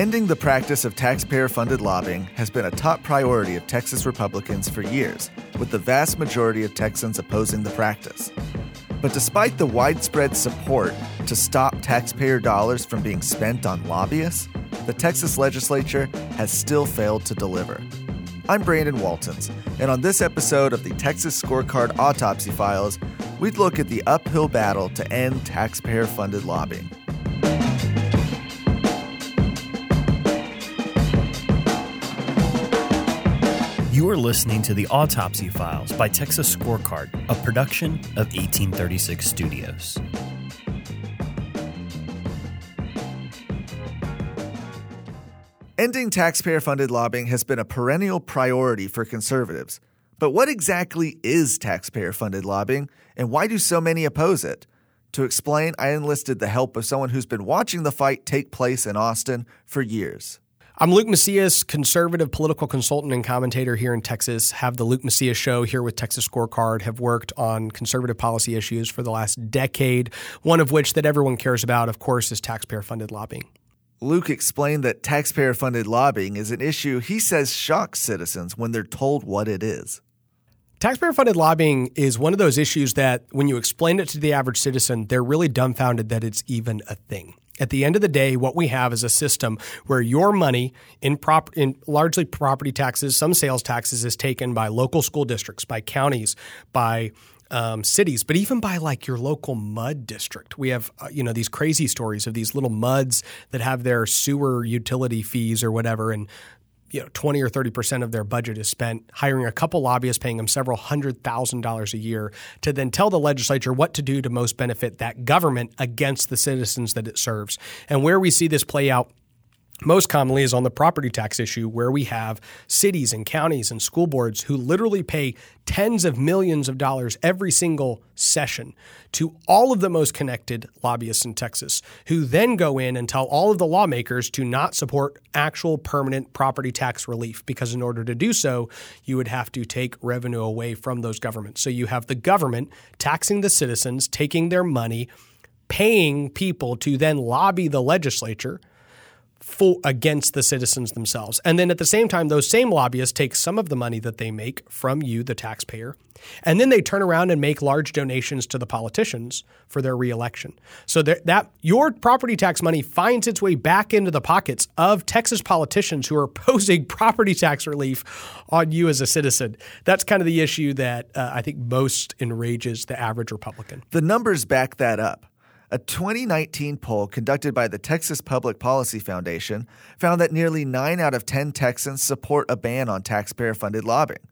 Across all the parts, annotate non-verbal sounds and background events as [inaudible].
Ending the practice of taxpayer funded lobbying has been a top priority of Texas Republicans for years, with the vast majority of Texans opposing the practice. But despite the widespread support to stop taxpayer dollars from being spent on lobbyists, the Texas legislature has still failed to deliver. I'm Brandon Waltens, and on this episode of the Texas Scorecard Autopsy Files, we'd look at the uphill battle to end taxpayer funded lobbying. You are listening to the Autopsy Files by Texas Scorecard, a production of 1836 Studios. Ending taxpayer funded lobbying has been a perennial priority for conservatives. But what exactly is taxpayer funded lobbying, and why do so many oppose it? To explain, I enlisted the help of someone who's been watching the fight take place in Austin for years. I'm Luke Macias, conservative political consultant and commentator here in Texas. Have the Luke Macias show here with Texas Scorecard. Have worked on conservative policy issues for the last decade. One of which that everyone cares about, of course, is taxpayer funded lobbying. Luke explained that taxpayer funded lobbying is an issue he says shocks citizens when they're told what it is. Taxpayer funded lobbying is one of those issues that, when you explain it to the average citizen, they're really dumbfounded that it's even a thing. At the end of the day, what we have is a system where your money in prop in largely property taxes, some sales taxes is taken by local school districts, by counties, by um, cities, but even by like your local mud district. We have, uh, you know, these crazy stories of these little muds that have their sewer utility fees or whatever. And you know 20 or 30 percent of their budget is spent hiring a couple lobbyists paying them several hundred thousand dollars a year to then tell the legislature what to do to most benefit that government against the citizens that it serves. And where we see this play out most commonly is on the property tax issue, where we have cities and counties and school boards who literally pay tens of millions of dollars every single session to all of the most connected lobbyists in Texas, who then go in and tell all of the lawmakers to not support actual permanent property tax relief, because in order to do so, you would have to take revenue away from those governments. So you have the government taxing the citizens, taking their money, paying people to then lobby the legislature against the citizens themselves. And then at the same time, those same lobbyists take some of the money that they make from you, the taxpayer, and then they turn around and make large donations to the politicians for their reelection. So that, that your property tax money finds its way back into the pockets of Texas politicians who are [laughs] opposing property tax relief on you as a citizen. That's kind of the issue that uh, I think most enrages the average Republican. The numbers back that up. A 2019 poll conducted by the Texas Public Policy Foundation found that nearly 9 out of 10 Texans support a ban on taxpayer funded lobbying.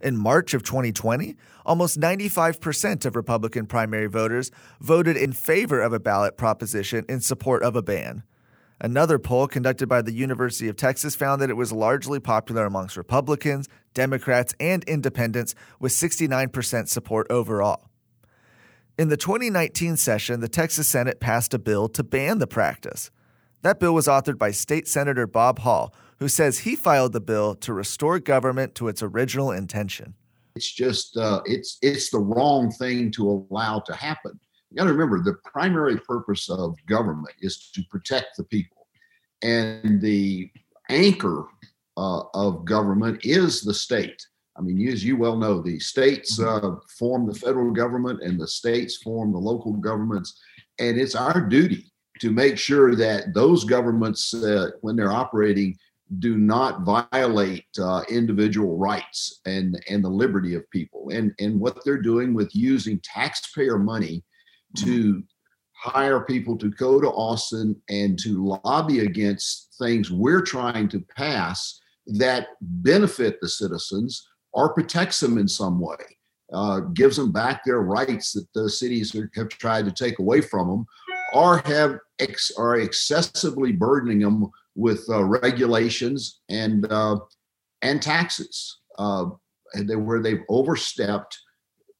In March of 2020, almost 95% of Republican primary voters voted in favor of a ballot proposition in support of a ban. Another poll conducted by the University of Texas found that it was largely popular amongst Republicans, Democrats, and independents, with 69% support overall. In the 2019 session, the Texas Senate passed a bill to ban the practice. That bill was authored by State Senator Bob Hall, who says he filed the bill to restore government to its original intention. It's just uh, it's it's the wrong thing to allow to happen. You got to remember the primary purpose of government is to protect the people, and the anchor uh, of government is the state. I mean, as you well know, the states mm-hmm. uh, form the federal government and the states form the local governments. And it's our duty to make sure that those governments, uh, when they're operating, do not violate uh, individual rights and, and the liberty of people. And, and what they're doing with using taxpayer money to mm-hmm. hire people to go to Austin and to lobby against things we're trying to pass that benefit the citizens or protects them in some way, uh, gives them back their rights that the cities have tried to take away from them, or have ex- are excessively burdening them with uh, regulations and uh, and taxes, uh, and they, where they've overstepped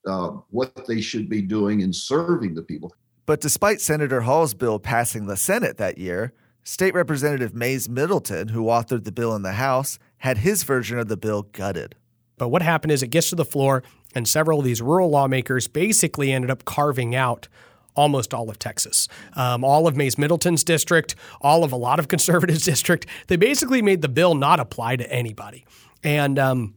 uh, what they should be doing in serving the people. But despite Senator Hall's bill passing the Senate that year, State Representative Mayes Middleton, who authored the bill in the House, had his version of the bill gutted. But what happened is it gets to the floor, and several of these rural lawmakers basically ended up carving out almost all of Texas, um, all of Mayes Middleton's district, all of a lot of [laughs] conservatives' district. They basically made the bill not apply to anybody. And um,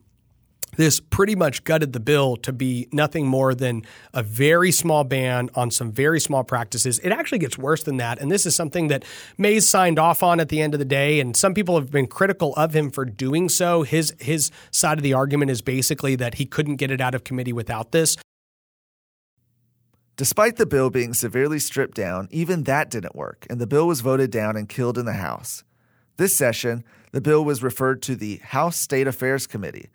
this pretty much gutted the bill to be nothing more than a very small ban on some very small practices. It actually gets worse than that. And this is something that Mayes signed off on at the end of the day. And some people have been critical of him for doing so. His his side of the argument is basically that he couldn't get it out of committee without this. Despite the bill being severely stripped down, even that didn't work, and the bill was voted down and killed in the House. This session, the bill was referred to the House State Affairs Committee.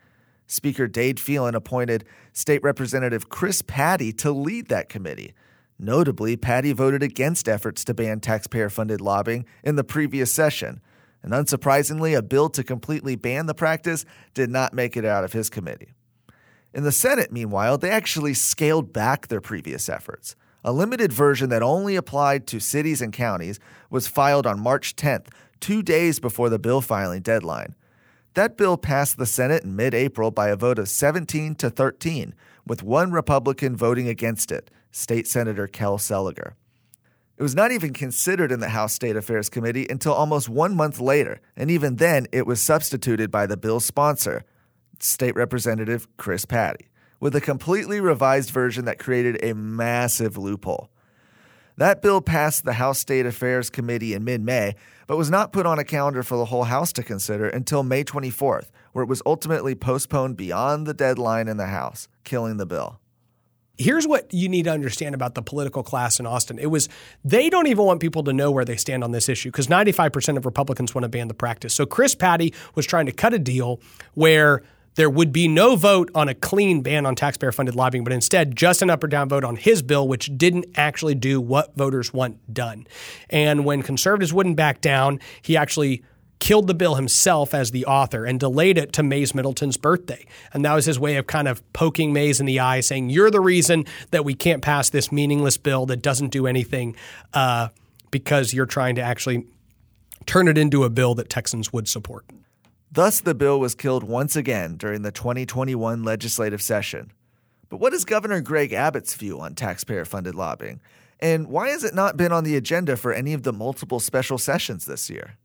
Speaker Dade Phelan appointed State Representative Chris Paddie to lead that committee. Notably, Paddie voted against efforts to ban taxpayer funded lobbying in the previous session. And unsurprisingly, a bill to completely ban the practice did not make it out of his committee. In the Senate, meanwhile, they actually scaled back their previous efforts. A limited version that only applied to cities and counties was filed on March 10th, two days before the bill filing deadline. That bill passed the Senate in mid April by a vote of 17 to 13, with one Republican voting against it, State Senator Kel Seliger. It was not even considered in the House State Affairs Committee until almost one month later, and even then it was substituted by the bill's sponsor, State Representative Chris Paddie, with a completely revised version that created a massive loophole. That bill passed the House State Affairs Committee in mid May, but was not put on a calendar for the whole House to consider until May 24th, where it was ultimately postponed beyond the deadline in the House, killing the bill. Here's what you need to understand about the political class in Austin. It was they don't even want people to know where they stand on this issue because 95% of Republicans want to ban the practice. So Chris Paddie was trying to cut a deal where there would be no vote on a clean ban on taxpayer funded lobbying, but instead just an up or down vote on his bill, which didn't actually do what voters want done. And when conservatives wouldn't back down, he actually killed the bill himself as the author and delayed it to Mayes Middleton's birthday. And that was his way of kind of poking Mayes in the eye, saying, You're the reason that we can't pass this meaningless bill that doesn't do anything uh, because you're trying to actually turn it into a bill that Texans would support. Thus, the bill was killed once again during the 2021 legislative session. But what is Governor Greg Abbott's view on taxpayer funded lobbying? And why has it not been on the agenda for any of the multiple special sessions this year?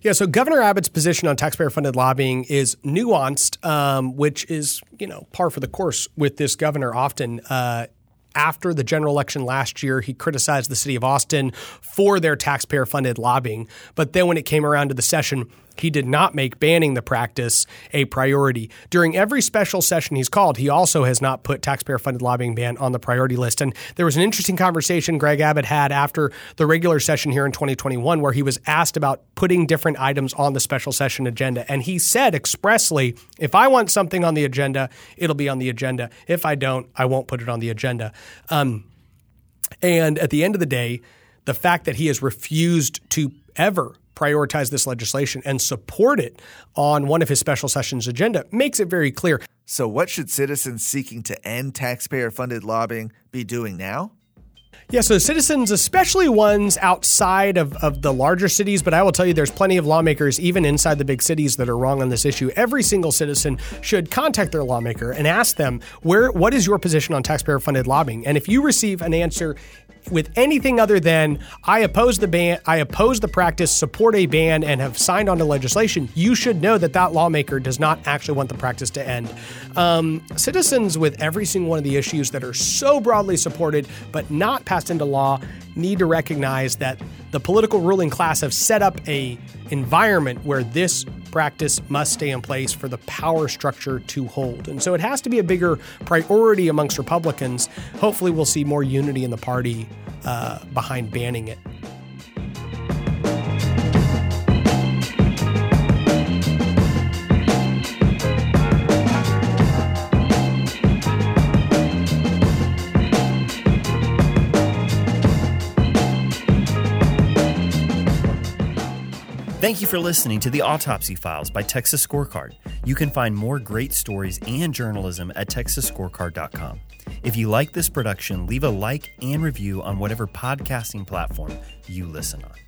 Yeah, so Governor Abbott's position on taxpayer funded lobbying is nuanced, um, which is, you know, par for the course with this governor often. Uh, after the general election last year, he criticized the city of Austin for their taxpayer funded lobbying. But then when it came around to the session, he did not make banning the practice a priority. During every special session he's called, he also has not put taxpayer funded lobbying ban on the priority list. And there was an interesting conversation Greg Abbott had after the regular session here in 2021 where he was asked about putting different items on the special session agenda. And he said expressly, if I want something on the agenda, it'll be on the agenda. If I don't, I won't put it on the agenda. Um, and at the end of the day, the fact that he has refused to ever prioritize this legislation and support it on one of his special sessions agenda makes it very clear. So, what should citizens seeking to end taxpayer funded lobbying be doing now? Yeah, so citizens, especially ones outside of, of the larger cities, but I will tell you there's plenty of lawmakers, even inside the big cities, that are wrong on this issue. Every single citizen should contact their lawmaker and ask them, where what is your position on taxpayer funded lobbying? And if you receive an answer with anything other than I oppose the ban, I oppose the practice, support a ban, and have signed on to legislation, you should know that that lawmaker does not actually want the practice to end. Um, citizens with every single one of the issues that are so broadly supported but not passed into law need to recognize that the political ruling class have set up a environment where this practice must stay in place for the power structure to hold. And so it has to be a bigger priority amongst Republicans. Hopefully, we'll see more unity in the party uh, behind banning it. Thank you for listening to the Autopsy Files by Texas Scorecard. You can find more great stories and journalism at texasscorecard.com. If you like this production, leave a like and review on whatever podcasting platform you listen on.